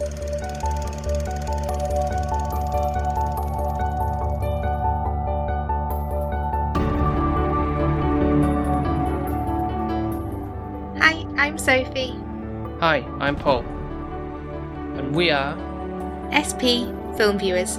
Hi, I'm Sophie. Hi, I'm Paul. And we are. SP Film Viewers.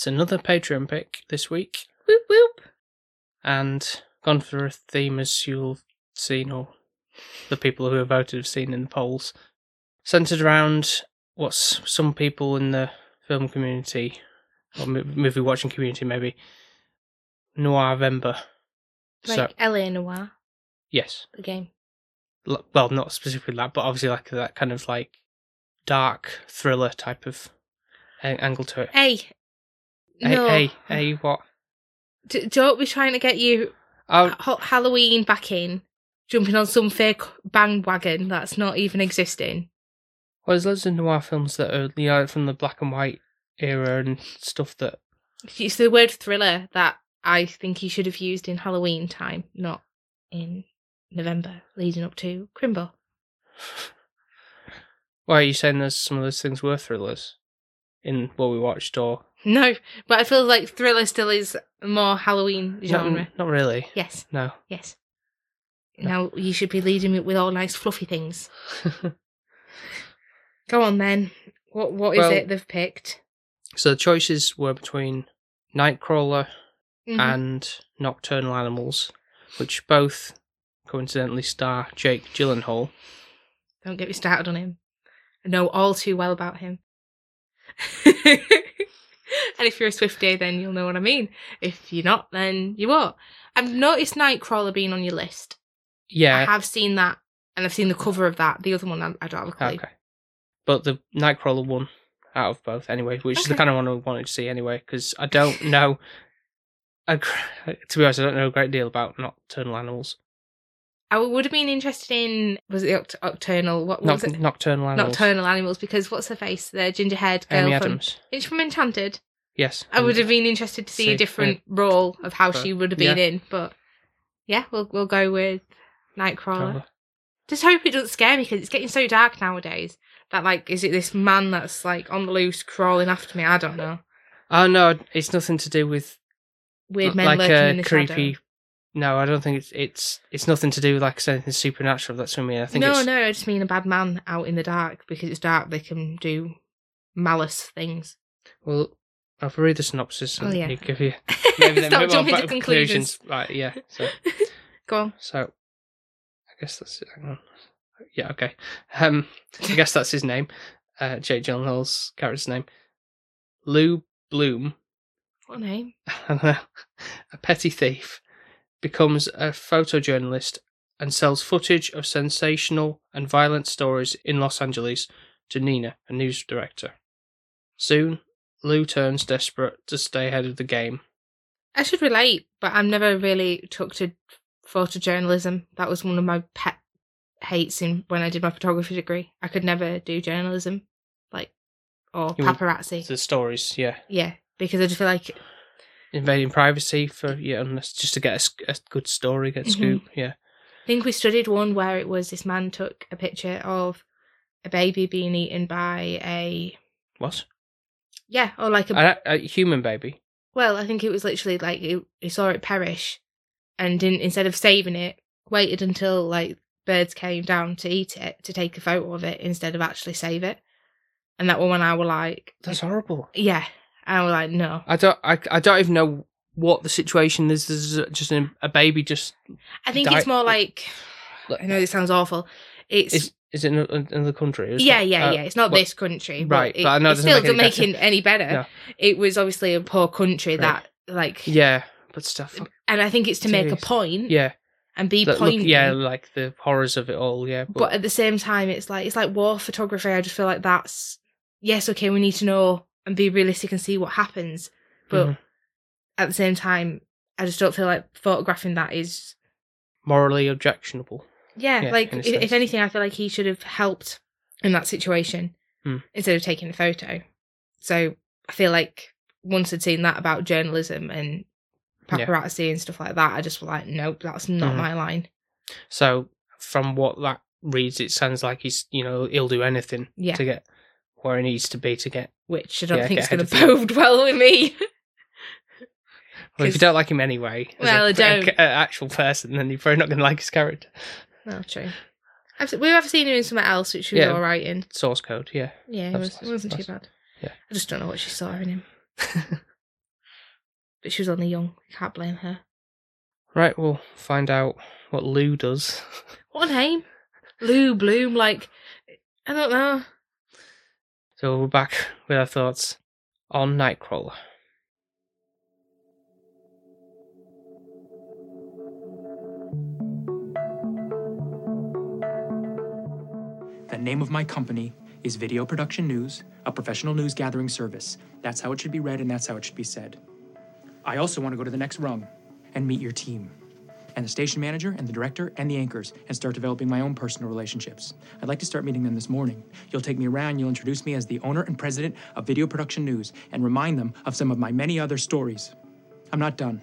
It's another Patreon pick this week, Whoop whoop. and gone for a theme as you'll seen, or the people who have voted have seen in the polls, centered around what some people in the film community, or movie watching community maybe, noir vember. Like So, LA Noire, yes. the game. L- Well, not specifically that, but obviously like that kind of like dark thriller type of angle to it. Hey. Hey, No. hey, hey, what? D- don't be trying to get you Oh, ha- Halloween back in, jumping on some fake bandwagon that's not even existing. Well, there's loads of noir films that are you know, from the black and white era and stuff that. It's the word thriller that I think you should have used in Halloween time, not in November leading up to Crimbo. Why are you saying there's some of those things were thrillers in what we watched, or No, but I feel like thriller still is more Halloween genre. Not, not really. Yes, No. yes. Now you should be leading me with all nice fluffy things. Go on then. What what is Well- it they've picked? so the choices were between Nightcrawler Mhm. and Nocturnal Animals, which both coincidentally star Jake Gyllenhaal. Don't get me started on him. I know all too well about him. and if you're a Swiftie, then you'll know what I mean. If you're not, then you won't. I've noticed Nightcrawler being on your list. Yeah. I have seen that, and I've seen the cover of that. The other one, I, I don't have a clue. Okay. But the Nightcrawler one out of both, anyway, which is the kind of one I wanted to see anyway, because I don't know. gr- to be honest, I don't know a great deal about Nocturnal Animals. I would have been interested in was it Oct- Octurnal? What, what Noc- was it? Nocturnal Animals. Nocturnal animals because what's her face? The ginger haired girl Amy from Adams. it's from Enchanted. Yes. I would have been interested to see, See, a different role of how But, she would have been yeah. in, but yeah, we'll we'll go with Nightcrawler. Nocturnal. Just hope it doesn't scare me because it's getting so dark nowadays. That like, is it this man that's like on the loose crawling after me? I don't know. Oh no, it's nothing to do with Weird uh, men like lurking a in the creepy. shadow. No, I don't think it's it's it's nothing to do with like anything supernatural. That's what I mean. I think No, it's, no, I just mean a bad man out in the dark because it's dark. They can do malice things. Well, I'll read the synopsis and Oh, yeah. you give you maybe then Stop maybe jumping to back- conclusions. Right, yeah. So Go on. so I guess that's it. Hang on. Yeah, okay. Um, I guess that's his name. Uh, Jake Gyllenhaal's character's name. Lou Bloom, What name? a petty thief, becomes a photojournalist and sells footage of sensational and violent stories in Los Angeles to Nina, a news director. Soon, Lou turns desperate to stay ahead of the game. I should relate, but I've never really took to photojournalism. That was one of my pet hates in when I did my photography degree. I could never do journalism, like or paparazzi. The stories, yeah, Yeah, because I just feel like invading privacy for yeah, unless just to get a good story, get a Mhm. scoop. Yeah, I think we studied one where it was this man took a picture of a baby being eaten by a what? yeah, or like a A, a human baby. well, I think it was literally like he, he saw it perish, and didn't instead of saving it, waited until like birds came down to eat it to take a photo of it instead of actually save it, and that one when I were like, That's horrible. yeah, I was like, no, I don't. I, I don't even know what the situation is. There's just a, a baby just. I think it's more like I know this sounds awful. It's Is is it in another country? Yeah, it? yeah, Uh, yeah. It's not what- this country, right, But, it, but I know it doesn't still make any doesn't make better. it any better. No. It was obviously a poor country Right. that like, Yeah, but stuff. and I think it's to make a point Yeah, and be look, yeah, like the horrors of it all. Yeah, but, but at the same time it's like it's like war photography i just feel like that's yes okay we need to know and be realistic and see what happens but Mhm. at the same time i just don't feel like photographing that is morally objectionable. yeah, Yeah, like if, if anything i feel like he should have helped in that situation Hmm. instead of taking the photo So I feel like once I'd seen that about journalism and Yeah. paparazzi and stuff like that, I just was like, nope, that's not Mhm. my line. So from what that reads, it sounds like he's you know he'll do anything Yeah. to get where he needs to be to get. Which I don't Yeah, think is going to bode well with me. Well, if you don't like him anyway, as Well, a, I don't. a- a actual person, then you're probably not going to like his character. no, true. I've, we have seen him in something else, which was Yeah. all right in. Source code, yeah. Yeah, it, was, it wasn't too bad. yeah. I just don't know what she saw in him. But she was only young. You can't blame her. Right, we'll find out what Lou does. What a name. Lou Bloom, like, I don't know. So we're back with our thoughts on Nightcrawler. The name of my company is Video Production News, a professional news gathering service. That's how it should be read and that's how it should be said. I also want to go to the next rung and meet your team, and the station manager, and the director, and the anchors, and start developing my own personal relationships. I'd like to start meeting them this morning. You'll take me around, you'll introduce me as the owner and president of Video Production News, and remind them of some of my many other stories. I'm not done.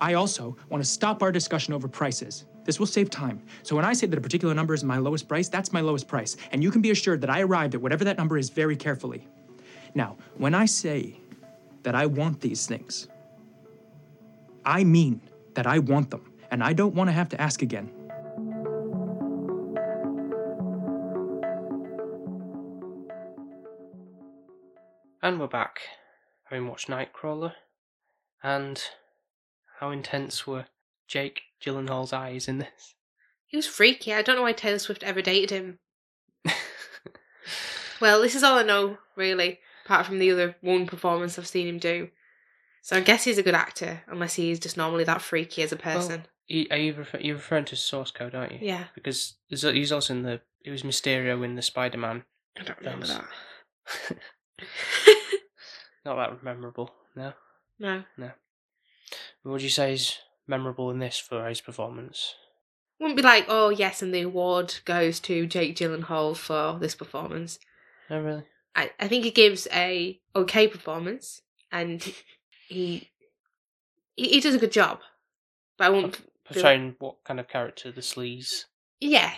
I also want to stop our discussion over prices. This will save time. So when I say that a particular number is my lowest price, that's my lowest price. And you can be assured that I arrived at whatever that number is very carefully. Now, when I say that I want these things, I mean that I want them. And I don't want to have to ask again. And we're back, having watched Nightcrawler. And how intense were Jake Gyllenhaal's eyes in this? He was freaky. I don't know why Taylor Swift ever dated him. Well, this is all I know, really, apart from the other one performance I've seen him do. So I guess he's a good actor, unless he's just normally that freaky as a person. You- Are uh, you refer- you're referring to source code, aren't you? yeah, Because he's also in the. It was Mysterio in the Spider Man. I don't remember Films. that. Not that memorable, no. no. What would you say is memorable in this for his performance? Wouldn't be like, oh yes, and the award goes to Jake Gyllenhaal for this performance. No, really. I, I think he gives a okay performance, and he he, he does a good job. But I won't. Portraying what kind of character? The sleaze, Yeah.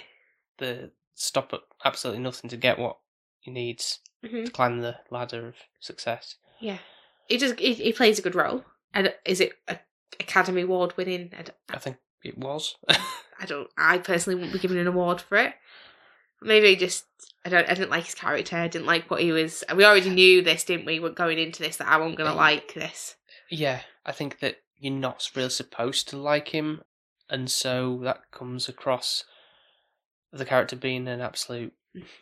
the stop at absolutely nothing to get what he needs hmm to climb the ladder of success. Yeah. He does. He, he plays a good role. And is it a Academy Award winning? I I think it was. I don't. I personally wouldn't be giving an award for it. Maybe just. I don't. I didn't like his character. I didn't like what he was. We already knew this, didn't we? We're going into this that I wasn't gonna like this. yeah, I think that you're not really supposed to like him, and so that comes across the character being an absolute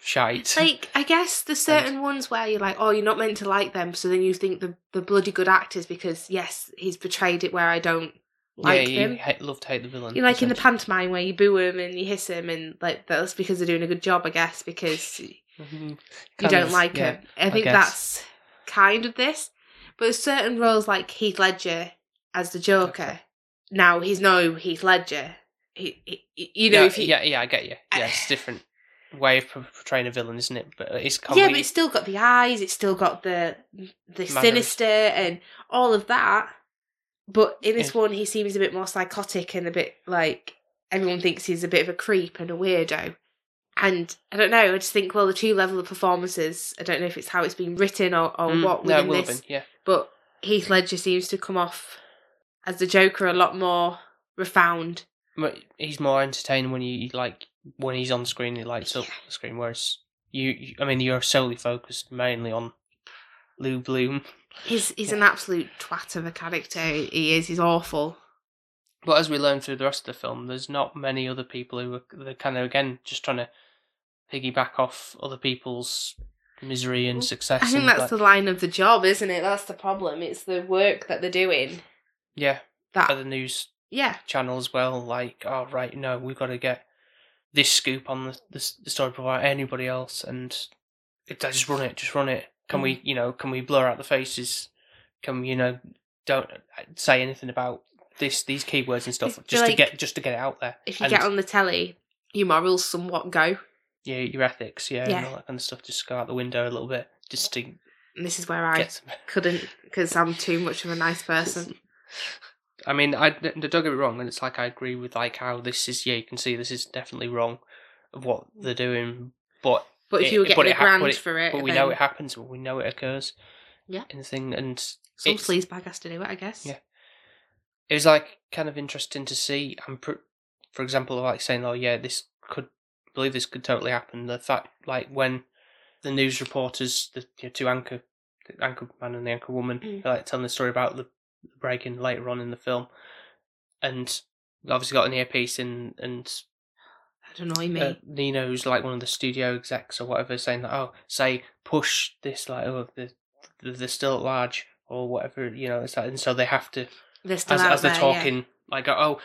shite. Like, I guess there's certain ones where you're like, oh, you're not meant to like them, so then you think the the bloody good actors because yes, he's portrayed it where I don't like yeah, him. you hate, love to hate the villain. You like in the pantomime where you boo him and you hiss him, and like that's because they're doing a good job, I guess, because you don't of, like yeah. him. I think guess. that's kind of this. But there's certain roles like Heath Ledger as the Joker. Okay. Now he's no Heath Ledger. He, he you know, yeah, if you yeah, yeah, I get you. Yeah, it's a different way of portraying a villain, isn't it? But it's yeah, but it's still got the eyes. It's still got the the Manners. sinister and all of that. But in this Yeah. one, he seems a bit more psychotic and a bit like everyone thinks he's a bit of a creep and a weirdo. And I don't know. I just think well, the two level of performances. I don't know if it's how it's been written or, or Mm, what no, within will have this. been. Yeah, But Heath Ledger seems to come off as the Joker a lot more refound. but he's more entertaining when you, like when he's on screen. He lights up the screen, whereas you, you, I mean, you're solely focused mainly on Lou Bloom. He's he's Yeah. an absolute twat of a character. He is. He's awful. But as we learn through the rest of the film, there's not many other people who are they're kind of again just trying to piggyback off other people's misery and success. I think and, that's like- the line of the job, isn't it? That's the problem. It's the work that they're doing. Yeah, That other news yeah, channel as well. Like, oh right, no, we've got to get this scoop on the the, the story before anybody else, and it, just run it, just run it. Can we, mm. you know, can we blur out the faces? Can we, you know, don't uh, say anything about this these keywords and stuff just to get just to get it out there. if you And, get on the telly, your morals somewhat go. yeah, your ethics, yeah, Yeah. and all that kind of stuff just go out the window a little bit, just to And this is where I couldn't because I'm too much of a nice person. I mean, I don't get me wrong, and it's like I agree with like how this is. Yeah, you can see this is definitely wrong of what they're doing, but But if It- you were getting a ha- grand but it- for it, but we then know it happens. We know it occurs. Yeah. in the thing, and some sleazebag has to do it, I guess. Yeah. it was like kind of interesting to see. And pr- for example, like saying, "Oh yeah, this could I believe this could totally happen." The fact, like when the news reporters, the you know, two anchor, the anchor man and the anchor woman, Mm. like telling the story about the break-in later on in the film, and obviously got an earpiece in, and annoy me. uh, Nino, who's like one of the studio execs or whatever, saying that, "Oh, say push this, like, oh, the they're still at large." Or whatever, you know, it's like, and so they have to they're still as, as they're there, talking, like oh,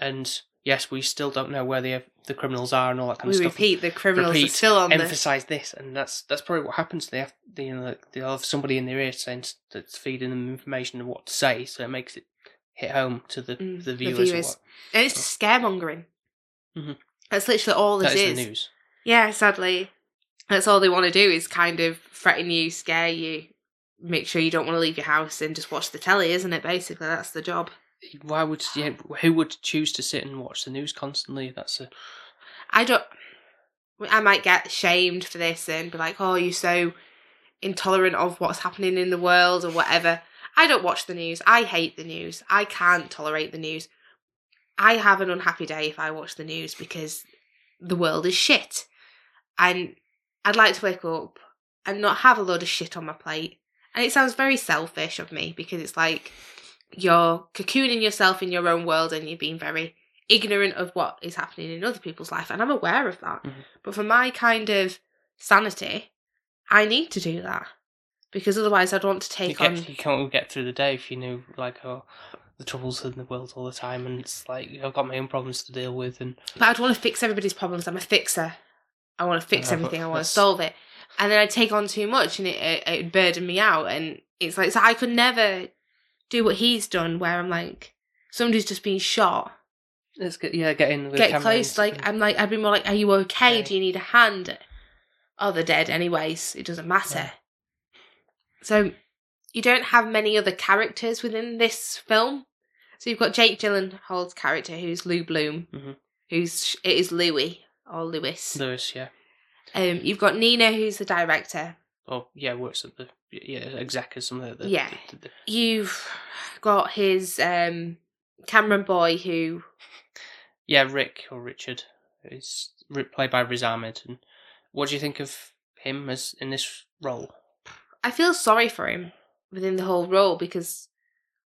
and yes, we still don't know where the the criminals are and all that kind We of stuff. repeat, the criminals Repeat, are still on the. Emphasize this, and that's that's probably what happens. They have you know they'll have somebody in their ear saying that's feeding them information of what to say, so it makes it hit home to the Mm, the the viewers. or viewers. And it's just scaremongering. Mhm. That's literally all this That is is. the news. Yeah, sadly. That's all they want to do is kind of threaten you, scare you, make sure you don't want to leave your house and just watch the telly, isn't it? Basically, that's the job. Why would yeah, who would choose to sit and watch the news constantly? That's a I don't. I might get shamed for this and be like, oh, you're so intolerant of what's happening in the world or whatever. I don't watch the news. I hate the news. I can't tolerate the news. I have an unhappy day if I watch the news because the world is shit. And I'd like to wake up and not have a load of shit on my plate. And it sounds very selfish of me because it's like you're cocooning yourself in your own world and you're being very ignorant of what is happening in other people's life. And I'm aware of that. Mhm. But for my kind of sanity, I need to do that. Because otherwise I'd want to you, take get, on you can't get through the day if you knew like oh the troubles in the world all the time, and it's like I've got my own problems to deal with, and But I'd want to fix everybody's problems. I'm a fixer. I want to fix Yeah, everything. I want to solve it. And then I take on too much, and it, it it burden me out. And it's like so I could never do what he's done, where I'm like somebody's just been shot. let's get yeah get in with Get close. Like I'm like I'd be more like, are you okay? Okay. Do you need a hand? Oh, they're dead anyways. It doesn't matter. So you don't have many other characters within this film. So you've got Jake Gyllenhaal's character, who's Lou Bloom, Mhm. who's it is Louis or Lewis. Lewis, yeah. Um, you've got Nina, who's the director. Or yeah, works at the yeah exec or something. The, Yeah. the- the- You've got his um, Cameron Boy, who yeah, Rick or Richard is played by Riz Ahmed. And what do you think of him as in this role? I feel sorry for him within the whole role because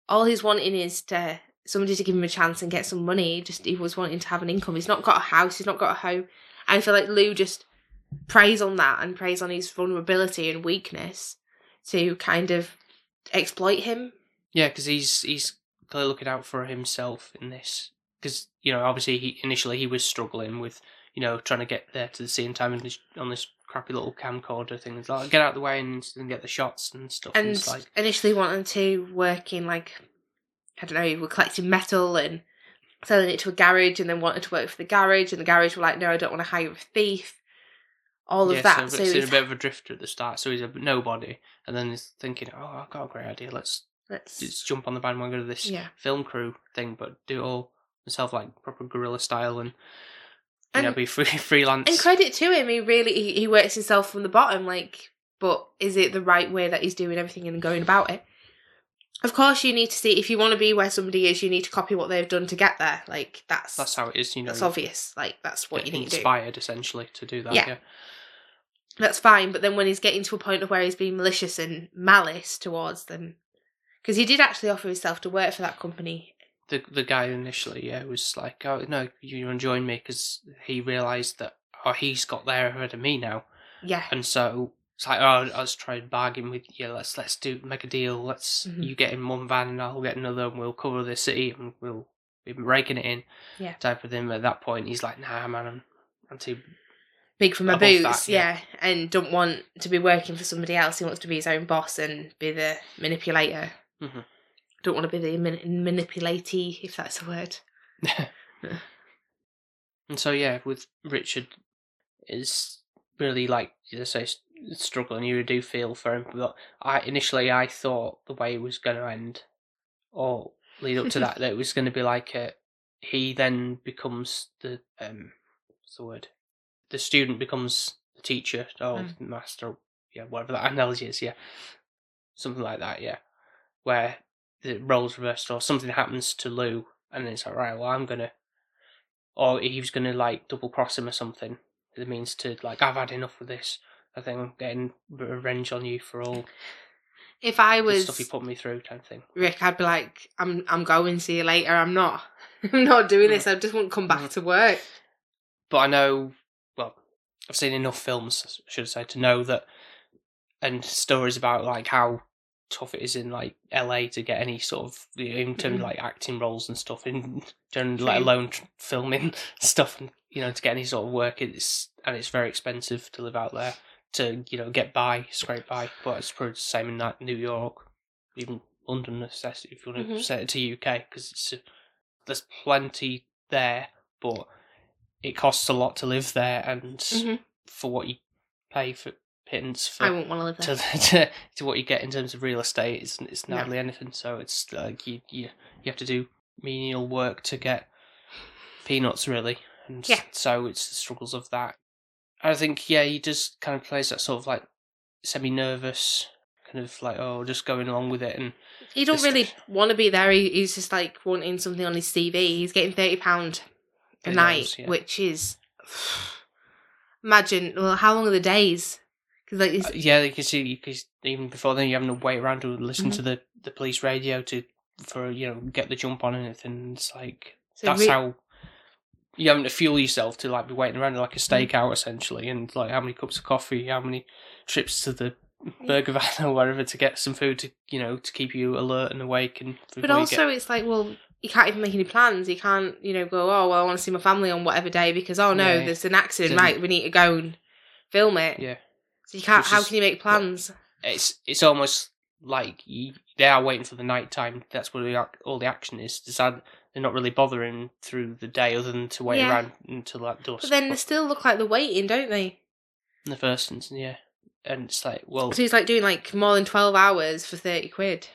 all he's wanting is to somebody to give him a chance and get some money. Just he was wanting to have an income. He's not got a house. He's not got a home. And I feel like Lou just preys on that and preys on his vulnerability and weakness to kind of exploit him. Yeah, because he's he's clearly looking out for himself in this. Because you know, obviously, he initially he was struggling with you know trying to get there to the same time on this, on this crappy little camcorder thing. It's like get out of the way and, and get the shots and stuff. And, and like initially wanting to work in like I don't know, we were collecting metal and selling it to a garage, and then wanted to work for the garage, and the garage were like, no, I don't want to hire a thief. All of that. So, So, he's- a bit of a drifter at the start. So he's a nobody, and then he's thinking, "Oh, I've got a great idea. Let's let's just jump on the bandwagon of this yeah. film crew thing, but do it all myself, like proper guerrilla style, and you know, be free freelance." And credit to him, he really he, he works himself from the bottom. Like, but is it the right way that he's doing everything and going about it? Of course, you need to see if you want to be where somebody is, you need to copy what they've done to get there. Like that's That's how it is. You know, that's obvious. Like that's what you need to do. inspired essentially to do that. Yeah. yeah. That's fine, but then when he's getting to a point of where he's being malicious and malice towards them, because he did actually offer himself to work for that company. the the guy initially yeah was like oh no you want to join me because he realized that oh he's got there ahead of me now Yeah, and so it's like oh let's try and bargain with you let's let's do make a deal let's Mhm. you get in one van and I'll get another and we'll cover the city and we'll be raking it in Yeah. type of thing at that point he's like nah man I'm, I'm too big for my boots. that, yeah. yeah. and don't want to be working for somebody else. He wants to be his own boss and be the manipulator. Mhm. Don't want to be the man- manipulatee, if that's a word. and so yeah with Richard is really like you say struggling. You do feel for him, but I initially I thought the way it was going to end, or lead up to that, that it was going to be like a, he then becomes the um, what's the word? The student becomes the teacher or Mm. the master, yeah, whatever that analogy is, yeah, something like that, yeah, where the roles reversed or something happens to Lou, and then it's like, right, well, I'm gonna, or he was gonna like double cross him or something. It means to like, I've had enough of this. I think I'm getting revenge on you for all If I the was stuff you put me through, kind of thing. Rick, I'd be like, I'm I'm going. See you later. I'm not. I'm not doing this. I just won't come back Mhm. to work. But I know, well, I've seen enough films, I should say, to know that, and stories about like how tough it is in like LA to get any sort of in terms of Mhm. like acting roles and stuff in general, let alone tr- filming stuff and you know to get any sort of work. It's and it's very expensive to live out there to you know get by, scrape by. But it's probably the same in like New York, even London, necessity if you want to Mhm. set it to UK because it's there's plenty there, but it costs a lot to live there, and Mhm. for what you pay for pittance I for wouldn't want to live there. to, to to what you get in terms of real estate, it's it's No. hardly anything. So it's like you you you have to do menial work to get peanuts, really, and Yeah. so it's the struggles of that. I think yeah, he just kind of plays that sort of like semi nervous. Kind of like oh, just going along with it, and He don't really want to be there. He, he's just like wanting something on his CV. He's getting thirty pound a He night, yeah. which is imagine. Well, how long are the days? Because like, Uh, yeah, you can see because even before then, you're having to wait around to listen Mhm. to the, the police radio to for you know get the jump on anything. It's like so that's re- how you're having to fuel yourself to like be waiting around like a stakeout essentially, and like how many cups of coffee, how many trips to the burger van or wherever to get some food to you know to keep you alert and awake and. But you also, it's like, well, you can't even make any plans. You can't, you know, go, oh, well, I want to see my family on whatever day because, oh no, Yeah. there's an accident. Right, we need to go and film it. yeah, So you can't. Which How is can you make plans? it's it's almost like you, they are waiting for the night time. That's where all the action is. Sad they're not really bothering through the day other than to wait Yeah. around until that dusk. But then they still look like they're waiting, don't they? in the first instance, yeah, and it's like well, So he's like doing like more than twelve hours for thirty quid.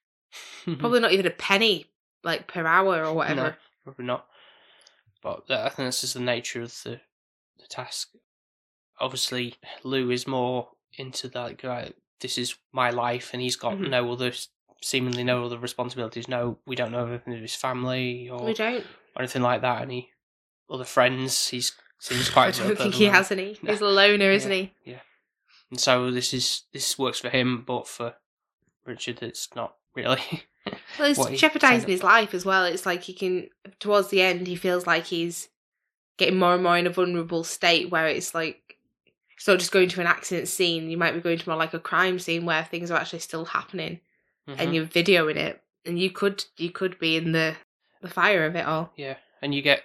Probably not even a penny, like per hour or whatever. No, probably not. But that, I think that's just the nature of the the task. Obviously, Lou is more into that. Like, this is my life, and he's got Mhm. no other, seemingly no other responsibilities. No, we don't know anything of his family or, We don't. or anything like that. Any other friends? He's seems quite. I don't think he has any. No. He's a loner, isn't he? Yeah. And so this is this works for him, but for Richard, it's not really. Well, it's jeopardizing his life as well. It's like he can, towards the end, he feels like he's getting more and more in a vulnerable state where it's like, it's not just going to an accident scene. You might be going to more like a crime scene where things are actually still happening Mhm. and you're videoing it. And you could, you could be in the, the fire of it all. Yeah, and you get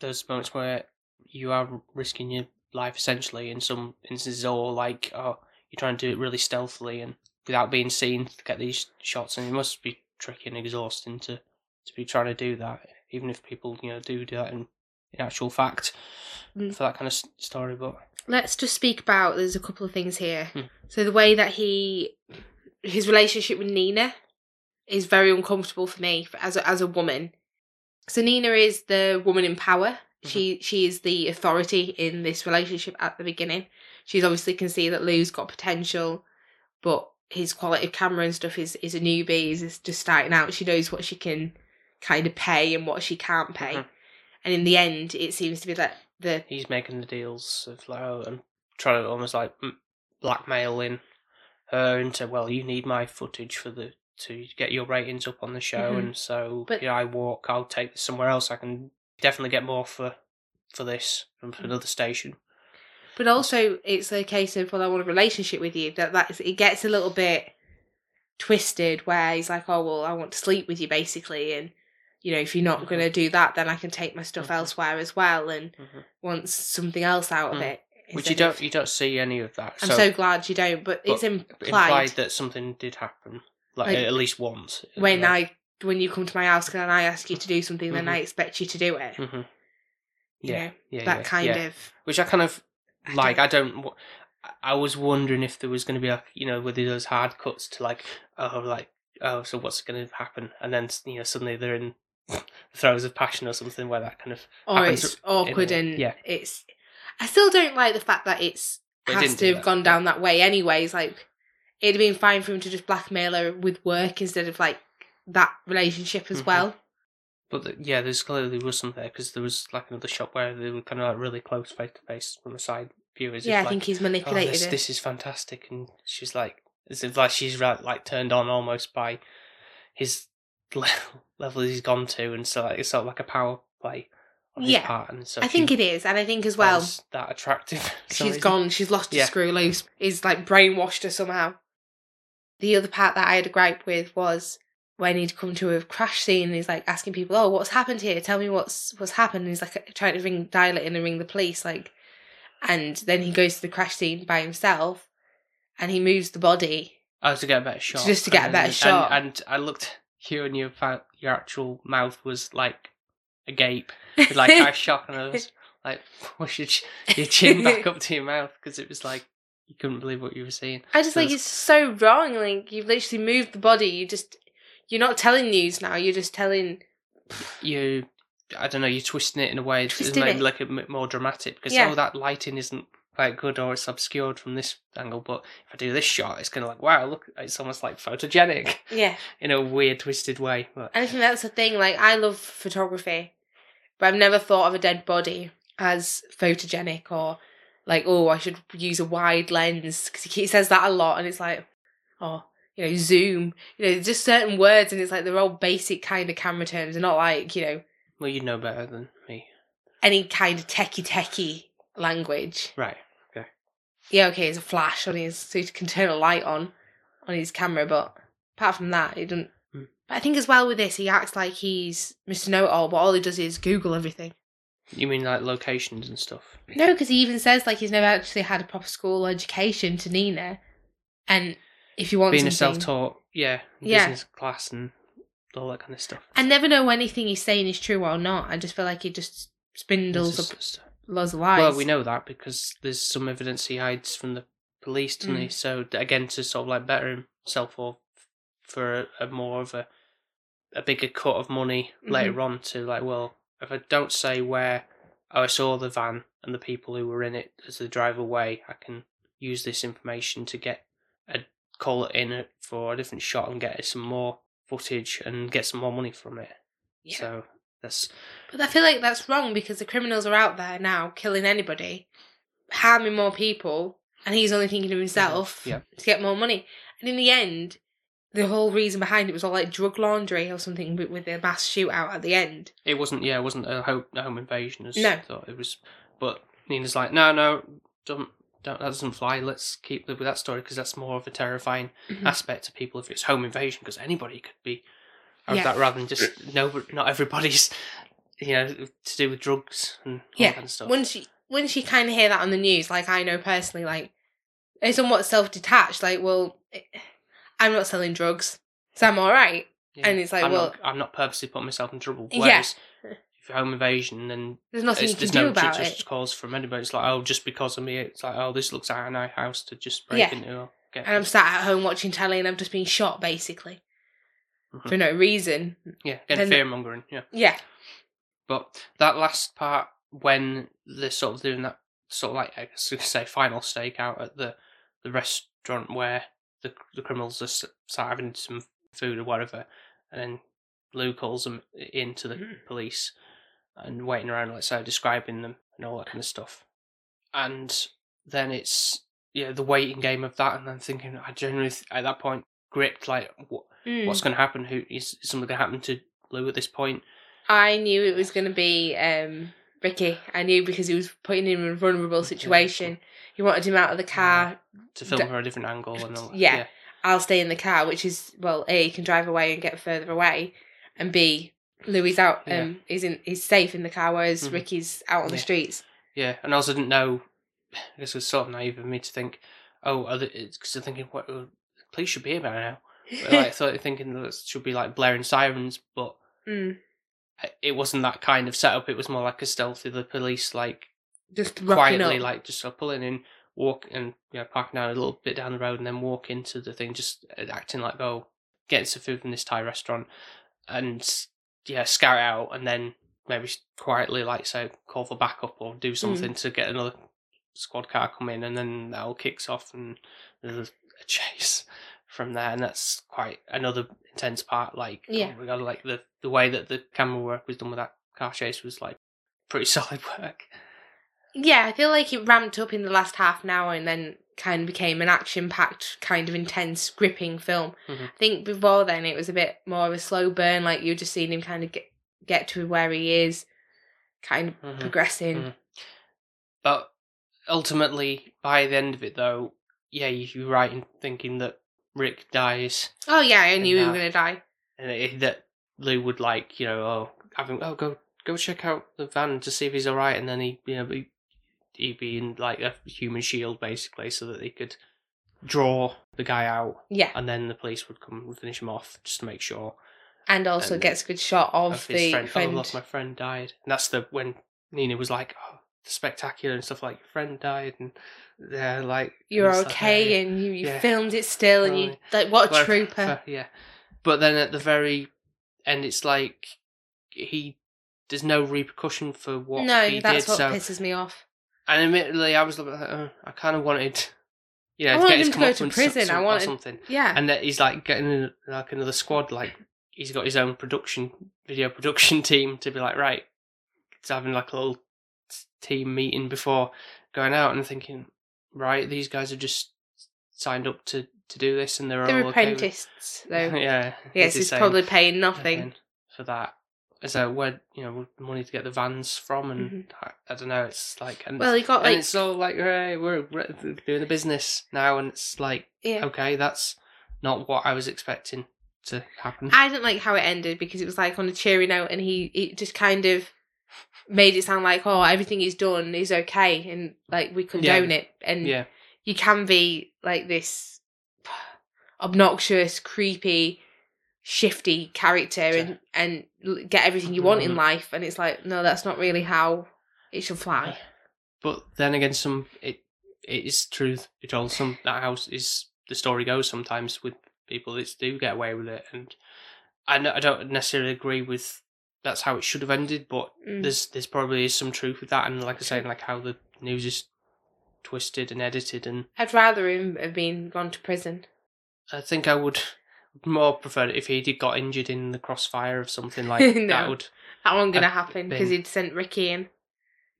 those moments where you are risking your life essentially in some instances, or like, oh, you're trying to do it really stealthily and without being seen to get these shots, and it must be tricky and exhausting to to be trying to do that, even if people you know do do that in, in actual fact Mm. for that kind of story. But Let's just speak about, there's a couple of things here. Hmm. So the way that he, his relationship with Nina is very uncomfortable for me as a, as a woman. So Nina is the woman in power. She she is the authority in this relationship at the beginning. She's obviously can see that Lou's got potential, but his quality of camera and stuff is is a newbie. Is just starting out. She knows what she can kind of pay and what she can't pay. Mhm. And in the end, it seems to be that the he's making the deals of like, oh, and trying to almost like blackmail in her into, well, you need my footage for the to get your ratings up on the show, Mhm. and so But- yeah, I walk, I'll take this somewhere else. I can definitely get more for for this from Mm. another station. But also, it's a case of well, I want a relationship with you. That that's it gets a little bit twisted where he's like, oh well, I want to sleep with you basically, and you know, if you're not Mhm. going to do that, then I can take my stuff Mhm. elsewhere as well, and Mhm. wants something else out of Mm. it. Which you don't of- you don't see any of that. I'm so, glad you don't, but, it's implied, implied that something did happen, like, Like, at least once. when I when you come to my house and I ask you to do something, then Mhm. I expect you to do it. hmm You Yeah, know, yeah, that yeah, kind yeah. of which I kind of I like. don't- I don't. I was wondering if there was going to be like you know with those hard cuts to like oh like oh so what's going to happen and then you know suddenly they're in the throes of passion or something where that kind of or it's awkward a- and yeah. it's. I still don't like the fact that it's They has to have that. gone down that way. Anyways, like it'd have been fine for him to just blackmail her with work instead of like that relationship as Mhm. well. But the, yeah, there's clearly was some there because there was like another shot where they were kind of like really close face to face from a side view. As yeah, I like, think he's oh, manipulated this, her. this is fantastic, and she's like, as if like she's right, like turned on almost by his level, level he's gone to, and so like it's sort of like a power play Yeah. part, and I think it is, and I think as well that attractive. she's gone. She's lost Yeah. her screw loose. He's like brainwashed her somehow. The other part that I had a gripe with was when he'd come to a crash scene and he's like asking people, "Oh, what's happened here? Tell me what's what's happened." And he's like trying to ring, dial it in and ring the police, like. And then he goes to the crash scene by himself, and he moves the body. Oh, to get a better shot. Just to get a better and- shot. And, I looked here, and your your actual mouth was like agape, with like eye shock, and I was like, push your, ch- your chin back up to your mouth because it was like you couldn't believe what you were seeing. I just So like it's- so wrong. Like you've literally moved the body. You just you're not telling news now. You're just telling. You, I don't know, you're twisting it in a way to Twisting make it. look a bit more dramatic because Yeah. oh, that lighting isn't quite good or it's obscured from this angle. But if I do this shot, it's kind of like wow, look, it's almost like photogenic Yeah, in a weird, twisted way. But and I think that's the thing. Like I love photography, but I've never thought of a dead body as photogenic or like oh I should use a wide lens because he says that a lot, and it's like oh you know zoom. You know just certain words, and it's like they're all basic kind of camera terms. They're not like you know well, you know better than me, any kind of techie techie language. right? Yeah, okay, it's a flash on his, so he can turn a light on on his camera, but apart from that, he doesn't. Hmm. But I think as well with this, he acts like he's Mr. Know It All, but all he does is Google everything. You mean like locations and stuff? No, because he even says like he's never actually had a proper school education to Nina, and if you want Being a self-taught, yeah, Yeah. business class and all that kind of stuff. I never know anything he's saying is true or not. I just feel like he just spindles It's up just- loads of lies. well, we know that because there's some evidence he hides from the police, doesn't he? Mm. So again, to sort of like better himself or for a, a more of a a bigger cut of money Mm-hmm. later on to like, well, if I don't say where I saw the van and the people who were in it as they drive away, I can use this information to get a call it in for a different shot and get some more footage and get some more money from it. Yeah. So that's But I feel like that's wrong because the criminals are out there now killing anybody, harming more people, and he's only thinking of himself Yeah. to get more money. And in the end, the whole reason behind it was all like drug laundry or something with, with the mass shootout at the end. It wasn't. Yeah, it wasn't a home, a home invasion as No. I thought it was. But Nina's like, no, no, don't, don't. That doesn't fly. Let's keep with that story because that's more of a terrifying Mhm. aspect to people if it's home invasion because anybody could be. Yeah. that rather than just no, not everybody's. You know, to do with drugs and all Yeah, that kind of stuff. Once you once you kind of hear that on the news, like I know personally, like it's somewhat self detached. Like, well, eh, I'm not selling drugs, so I'm all right. Yeah. and it's like, I'm well- not, I'm not purposely putting myself in trouble. Yeah. Whereas if you're home invasion, then There's nothing you can there's do no about it. cause from anybody. It's like, oh, just because of me, it's like, oh, this looks like a nice house to just break Yeah. into. Or get And I'm sat at home watching telly, and I've just been shot basically Mhm. for no reason. yeah, then- fear mongering. Yeah. Yeah, But that last part, when they're sort of doing that, sort of like I guess you could say final stakeout at the the restaurant where the the criminals are start having some food or whatever, and then Lou calls them in to the Mhm. police and waiting around, let's say, describing them and all that kind of stuff. And then it's yeah the waiting game of that, and then thinking I generally th- at that point gripped like what Mm. what's going to happen? Who is something going to happen to Lou at this point? I knew it was going to be um, Ricky. I knew because he was putting him in a vulnerable situation. He wanted him out of the car. To film D- her a different angle and all that. Yeah. I'll stay in the car, which is well, a he can drive away and get further away, and b Louis out. Yeah. Um, he's in he's safe in the car, whereas Mhm. Ricky's out on the streets. Yeah, and I also didn't know. I guess it was sort of naive of me to think, oh, because I'm thinking, what? uh, Police should be here by now. Like, I thought thinking that it should be like blaring sirens, but Mm, it wasn't that kind of setup. It was more like a stealthy, the police like just quietly, like just of pulling in, walk and you know parking down a little bit down the road and then walk into the thing, just uh, acting like oh, getting some food from this Thai restaurant, and yeah, scout out and then maybe quietly like say call for backup or do something to get another squad car come in and then that all kicks off and there's a chase from there and that's quite another intense part like Yeah. we got like the the way that the camera work was done with that car chase was like pretty solid work Yeah, I feel like it ramped up in the last half an hour and then kind of became an action packed, kind of intense, gripping film. Mhm. I think before then it was a bit more of a slow burn, like you just seen him kind of get get to where he is, kind of Mhm. progressing. Mhm. but ultimately by the end of it though yeah you're right in thinking that rick dies Oh yeah, I knew he was that- gonna die. and it, that Lou would like, you know, oh, have him, oh, go, go check out the van to see if he's all right, and then he, you know, be, he'd be in like a human shield basically, so that he could draw the guy out, Yeah, and then the police would come and finish him off just to make sure and also and- gets a good shot of, of the his friend. friend. Oh, look, my friend died, and that's the when Nina was like, oh, the spectacular and stuff like your friend died, and they're like, You're and okay, and you, you yeah. filmed it still, and you like what a Well, trooper. yeah. But then at the very end, it's like he there's no repercussion for what no, he that's did. what So, pisses me off. and admittedly, I was like, uh, I kind of wanted, you know, I to wanted him to go to prison. I some- or wanted- something, Yeah, and that he's like getting like another squad. Like he's got his own production, video production team to be like, right, it's having like a little team meeting before going out and thinking, right, these guys have just signed up to to do this, and they're they're all okay with- though. yeah. yes, he's he's saying probably paying nothing. for that. So where you know money to get the vans from, and I, I don't know. It's like and, Mm-hmm. Well, he got and like it's all like hey, we're, we're doing the business now, and it's like yeah. okay, that's not what I was expecting to happen. I didn't like how it ended because it was like on a cheery note, and he it just kind of made it sound like oh everything he's done is okay, and like we condone it, and yeah, you can be like this obnoxious, creepy, shifty character and and get everything you want in Mhm. life, and it's like no, that's not really how it should fly. but then again, some it it is truth. It all some that house is the story goes sometimes with people that do get away with it, and I I don't necessarily agree with that's how it should have ended, but Mm. there's there's probably is some truth with that, and like I say, like how the news is twisted and edited, and I'd rather him have been gone to prison. I think I would more prefer it if he did got injured in the crossfire of something like No. that would. That wasn't gonna happen because he'd sent Ricky in.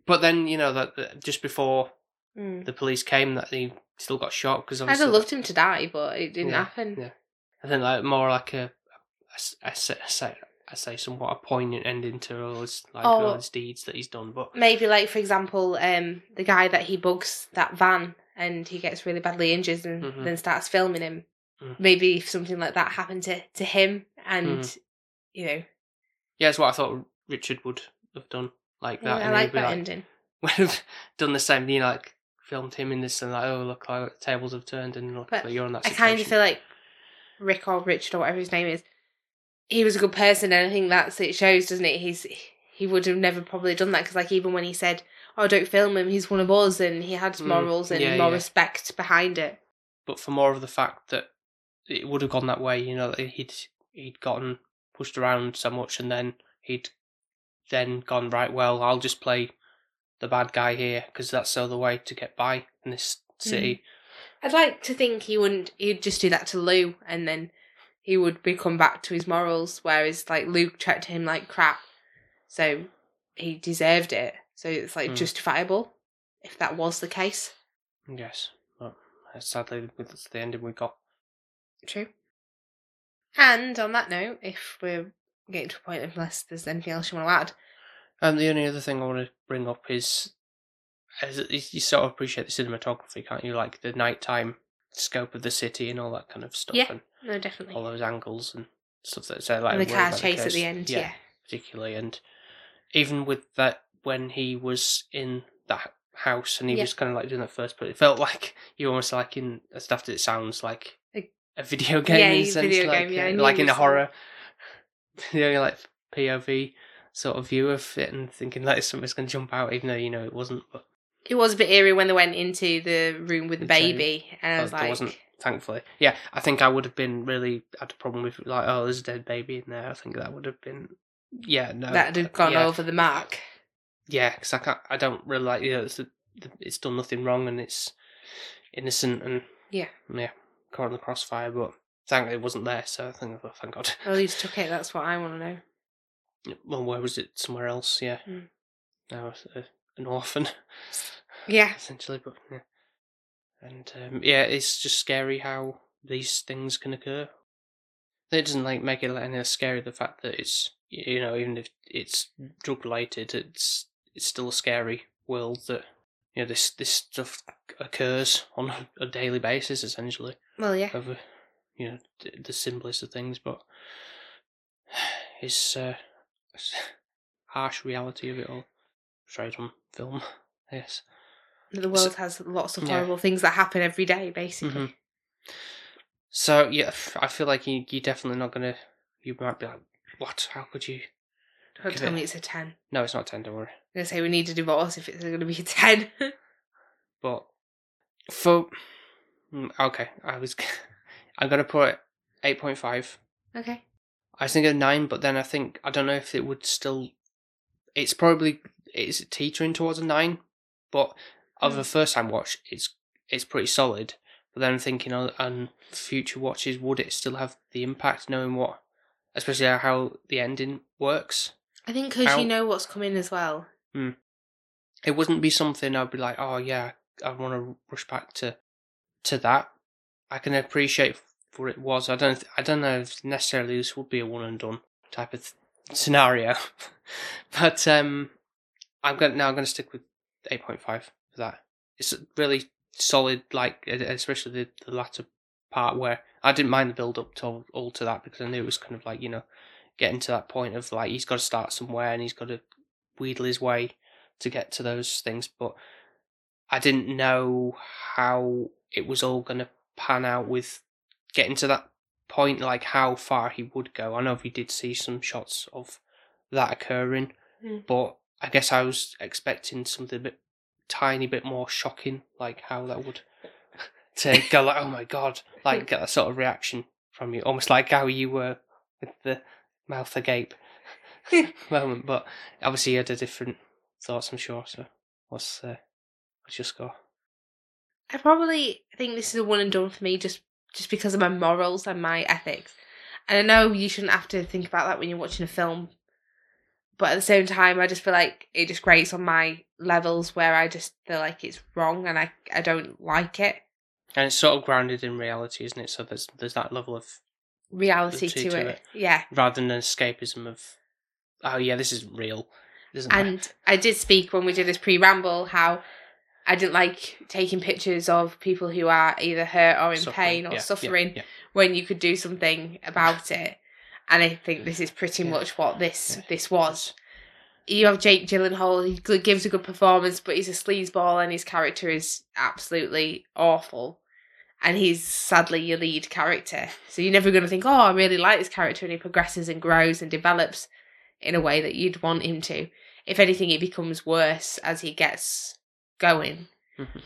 But then you know that, that just before Mm. the police came, that he still got shot because I'd have loved him to die, but it didn't Yeah, happen. yeah. I think like more like a, a a a I say somewhat a poignant ending to all his like Oh. all his deeds that he's done. But Maybe like for example, um, the guy that he bugs that van and he gets really badly injured and Mhm. then starts filming him. Mm. Maybe if something like that happened to to him, and Mm. you know, yeah, it's what I thought Richard would have done like yeah, that. I and like he'd be that ending. would have done the same. You know, like filmed him in this and like, oh look, like tables have turned and look, But like, you're on that. I kind of feel like Rick or Richard or whatever his name is, he was a good person, and I think that's it shows, doesn't it? He's he would have never probably done that because like even when he said, "Oh, don't film him," he's one of us, and he had Mm, morals and yeah, more yeah. respect behind it. but for more of the fact that it would have gone that way. You know, he'd he'd gotten pushed around so much, and then he'd then gone right. Well, I'll just play the bad guy here because that's the other way to get by in this city. I'd like to think he wouldn't. He'd just do that to Lou, and then he would become back to his morals. Whereas, like Luke treated him like crap, so he deserved it. So it's like Hmm. justifiable if that was the case. Yes, but sadly, that's the ending we got. True. And on that note, if we're getting to a point, unless there's anything else you want to add, And the only other thing I want to bring up is, is you you sort of appreciate the cinematography, can't you? Like the nighttime scope of the city and all that kind of stuff, Yeah. and no, definitely. all those angles and stuff that say like and the car chase at the end, yeah. particularly, and even with that when he was in that house and he Yeah. was kind of like doing that first, but it felt like you almost like in as it sounds like A- video game Yeah, in a sense, video like, game, yeah, uh, like in a horror, you know, like POV sort of view of it, and thinking like something's going to jump out, even though you know it wasn't. But It was a bit eerie when they went into the room with the The baby, and I was there like, wasn't, thankfully. Yeah, I think I would have been really had a problem with like, oh, there's a dead baby in there. I think that would have been, yeah, no, that'd have gone yeah, over the mark. Yeah, because I can't, I don't really like, you know, it's, it's done nothing wrong and it's innocent and Yeah. yeah, caught in the crossfire. But thankfully it wasn't there, so I think, oh, thank God. Well, least took it? That's what I want to know. Well, where was it? Somewhere else, yeah. Mm. Now uh, an orphan. Yeah. essentially. But yeah, and um, yeah, it's just scary how these things can occur. It doesn't like make it any less scary the fact that it's you know even if it's drug related, it's it's still a scary world that you know this this stuff occurs on a, daily basis essentially Well, yeah. over you know the, simplest of things, but it's uh, harsh reality of it all straight on film. Yes. The world has lots of Yeah. horrible things that happen every day, basically. Mhm. So yeah, I feel like you you're definitely not gonna. You might be like, "What? How could you?" Don't tell it- me it's a 10. No, it's not ten. Don't worry. going to say we need a divorce if it's going to be a 10. But for mm, okay, I was. I'm gonna put eight point five. okay. I was thinking nine, but then I think I don't know if it would still. It's probably it's teetering towards a nine, but of Hmm. a first time watch, it's it's pretty solid. But then I'm thinking on, on future watches, would it still have the impact knowing what, especially how the ending works? I think because you know what's coming as well. It wouldn't be something I'd be like, oh yeah, I want to rush back to to that. I can appreciate what it was. I don't I don't know if necessarily this would be a one and done type of th- scenario, but um, I'm going now. I'm going to stick with eight point five that. It's really solid, like especially the, the latter part where I didn't mind the build up to all to that because I knew it was kind of like you know getting to that point of like he's got to start somewhere and he's got to wheedle his way to get to those things, but I didn't know how it was all going to pan out with getting to that point, like how far he would go. I know we did see some shots of that occurring, Mm. but I guess I was expecting something a bit tiny bit more shocking, like how that would to go like, oh my god, like get that sort of reaction from you, almost like how you were with the mouth agape moment. But obviously, you had a different thoughts, I'm sure. So, what's uh, what's your score? I probably think this is a one and done for me just just because of my morals and my ethics. And I know you shouldn't have to think about that when you're watching a film. But at the same time I just feel like it just grates on my levels where I just feel like it's wrong and I, I don't like it. And it's sort of grounded in reality, isn't it? So there's there's that level of Reality to, to it. it. Yeah. rather than an escapism of, oh yeah, this isn't real. It. And I did speak when we did this pre ramble how I didn't like taking pictures of people who are either hurt or in Suffering, pain or yeah, yeah, suffering yeah. when you could do something about it. And I think this is pretty Yeah. much what this Yeah. this was. You have Jake Gyllenhaal, he gives a good performance, but he's a sleazeball and his character is absolutely awful. And he's sadly your lead character. So you're never going to think, oh, I really like this character. And he progresses and grows and develops in a way that you'd want him to. If anything, it becomes worse as he gets going. Mhm.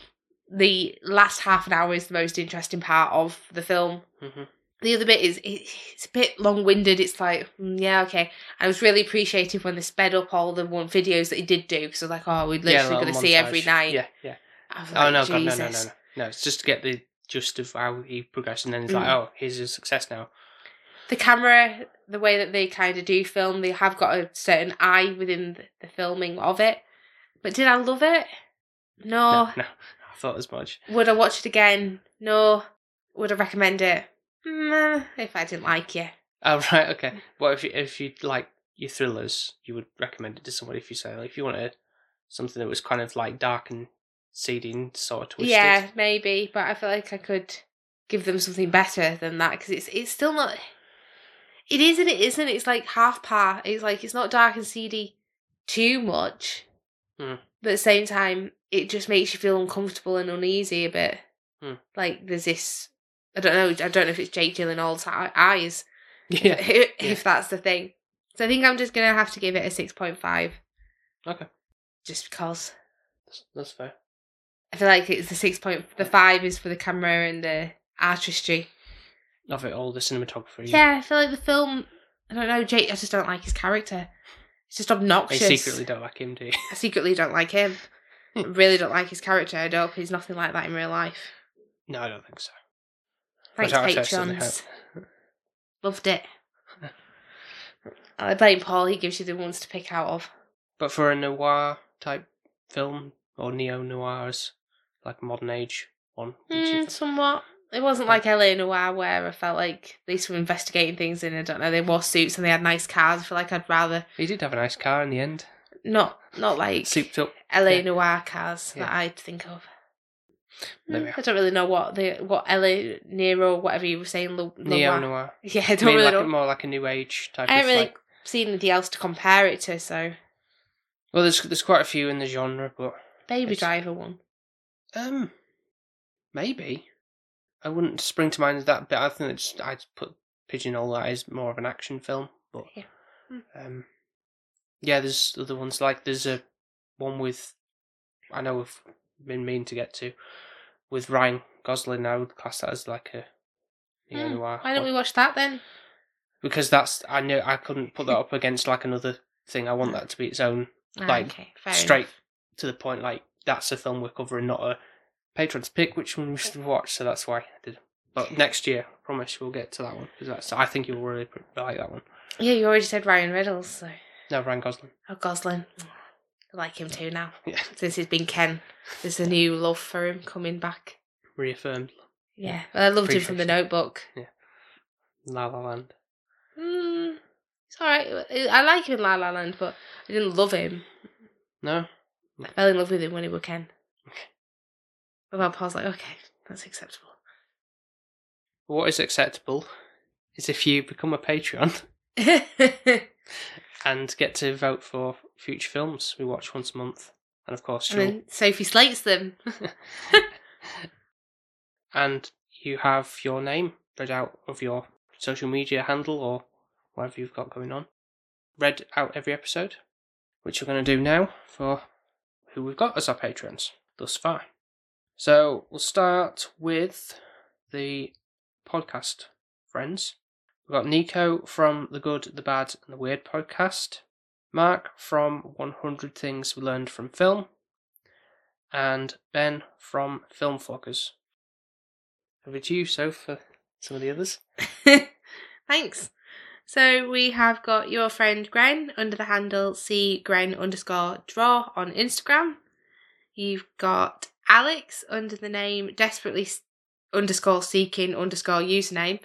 The last half an hour is the most interesting part of the film. Mhm. The other bit is it's a bit long winded. It's like, mm, yeah, okay. I was really appreciative when they sped up all the one videos that he did do because I was like, oh, we're Yeah, literally little going to see every night. Yeah, yeah. Oh like, no, God, no, no, no, no, no. It's just to get the gist of how he progressed, and then it's like, Mm. oh, here's a success now. the camera, the way that they kind of do film, they have got a certain eye within the, the filming of it. But did I love it? No. No, no, I thought as much. Would I watch it again? No. Would I recommend it? If I didn't like you. Oh right, okay. Well, if you if you like your thrillers, you would recommend it to somebody if you say like if you wanted something that was kind of like dark and seedy and sort of twisted. Yeah, maybe, but I feel like I could give them something better than that because it's it's still not. It is and it isn't. It's like half par. It's like it's not dark and seedy too much, Hmm. but at the same time, it just makes you feel uncomfortable and uneasy a bit. Hmm. Like there's this. I don't know. I don't know if it's Jake Gyllenhaal's eyes. Yeah. if Yeah. that's the thing. So I think I'm just gonna have to give it a six point five. Okay. Just because. That's, that's fair. I feel like it's the six point. The five is for the camera and the artistry. Of it all, the cinematography. Yeah, I feel like the film. I don't know. Jake. I just don't like his character. It's just obnoxious. I secretly don't like him, do you? I secretly don't like him. I really don't like his character. I hope he's nothing like that in real life. No, I don't think so. Thanks, I. Loved it. I blame Paul. He gives you the ones to pick out of. But for a noir type film, or neo noirs, like modern age one, Mm, somewhat. It wasn't like LA Noire where I felt like they were investigating things and I don't know, they wore suits and they had nice cars. I feel like I'd rather he did have a nice car in the end, not not like souped up. LA yeah. Noire cars that I'd think of. Mm. I don't really know what the what LA Nero, whatever you were saying, Lo- Neo Noir. Yeah, I I don't mean, really like, know. more like a new age type I haven't really like. seen anything else to compare it to, so Well, there's there's quite a few in the genre, but Baby It's- Driver one. um, maybe I wouldn't spring to mind that but I think it's I'd put Pigeonhole that as more of an action film, but Yeah. Hmm. um, yeah, there's other ones like there's a one with I know we've been meaning to get to with Ryan Gosling. I would class that as like a neo Hmm, noir. Why don't we watch that then? Because that's I know I couldn't put that up against like another thing. I want that to be its own Ah, Like, okay, straight enough. to the point. Like that's a film we're covering, not a patrons pick which one we should watch. So that's why I did. But next year, I promise we'll get to that one because that's I think you'll really like that one. Yeah, you already said Ryan Reynolds, so No, Ryan Gosling. oh Gosling. I like him too now. Yeah, Since he's been Ken. There's a new love for him coming back. reaffirmed. Yeah. I loved him from the notebook. La La Land. Mm, it's alright. I like him in La La Land, but I didn't love him. No, I fell in love with him when he was Ken. Okay. Well, Paul's like, okay, that's acceptable. what is acceptable is if you become a Patreon and get to vote for future films we watch once a month, and of course and then Sophie slates them. and you have your name read out of your social media handle or whatever you've got going on, read out every episode, which we're going to do now for who we've got as our patrons thus far. So we'll start with the podcast friends. We've got Nico from the Good, the Bad, and the Weird podcast, Mark from 100 Things We Learned from Film, and Ben from Film Floggers. Over to you, so for some of the others. Thanks. So we have got your friend Gren under the handle C underscore draw on Instagram. You've got Alex under the name desperately underscore seeking underscore username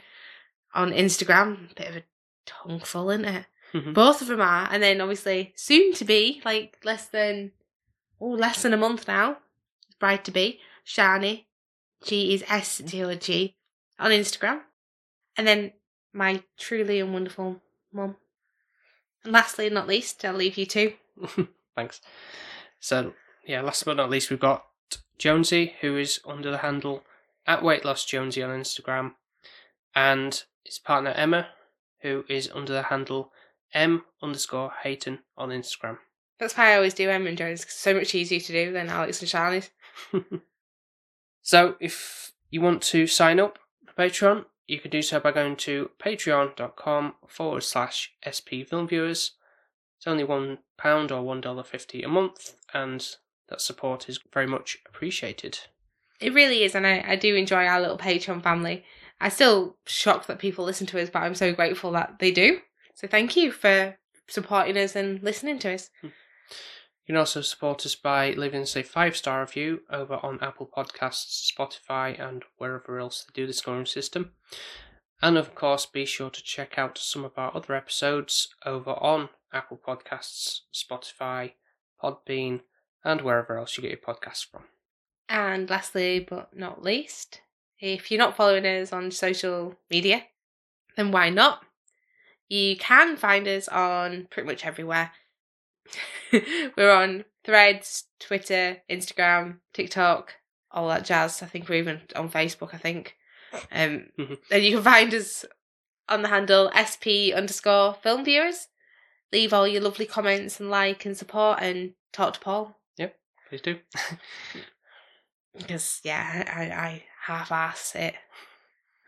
on Instagram. Bit of a tongue full, isn't it? Mhm. Both of them are, and then obviously soon to be, like less than oh less than a month now. Bride to be Shani. She is S T O G on Instagram, and then my truly and wonderful mum. And lastly, and not least, I'll leave you two. Thanks. So, yeah, last but not least, we've got Jonesy, who is under the handle at Weight Loss Jonesy on Instagram, and his partner Emma, who is under the handle M underscore Hayton on Instagram. That's why I always do Emma and Jones. 'cause it's so much easier to do than Alex and Shani's. So, if you want to sign up for Patreon, you can do so by going to patreon.com forward slash SP Film Viewers. It's only £1 or $1.50 a month, and that support is very much appreciated. It really is, and I, I do enjoy our little Patreon family. I'm still shocked that people listen to us, but I'm so grateful that they do. So thank you for supporting us and listening to us. Hmm. You can also support us by leaving us a five star review over on Apple Podcasts, Spotify, and wherever else they do the scoring system. And of course, be sure to check out some of our other episodes over on Apple Podcasts, Spotify, Podbean, and wherever else you get your podcasts from. And lastly, but not least, if you're not following us on social media, then why not? You can find us on pretty much everywhere. we're on Threads, Twitter, Instagram, TikTok, all that jazz. I think we're even on Facebook, I think. Um, Mhm. and you can find us on the handle SP underscore film viewers. Leave all your lovely comments and like and support and talk to Paul. Yep, please do. because yeah, I, I half-ass it.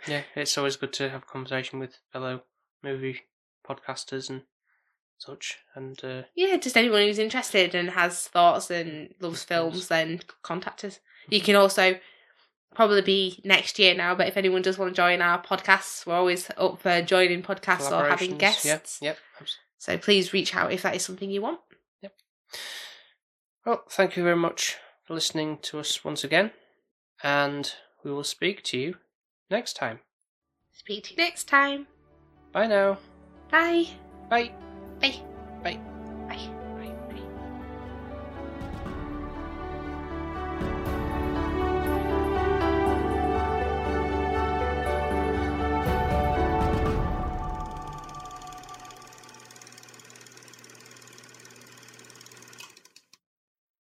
Yeah, it's always good to have a conversation with fellow movie podcasters and such. And uh, Yeah, just anyone who's interested and has thoughts and loves films, then contact us. You can also probably be next year now, but if anyone does want to join our podcasts, we're always up for joining podcasts or having guests. Yep, yep. So please reach out if that is something you want. Yep. Well, thank you very much for listening to us once again, and we will speak to you next time. Speak to you next time. Bye now. Bye. Bye. Bye. Bye.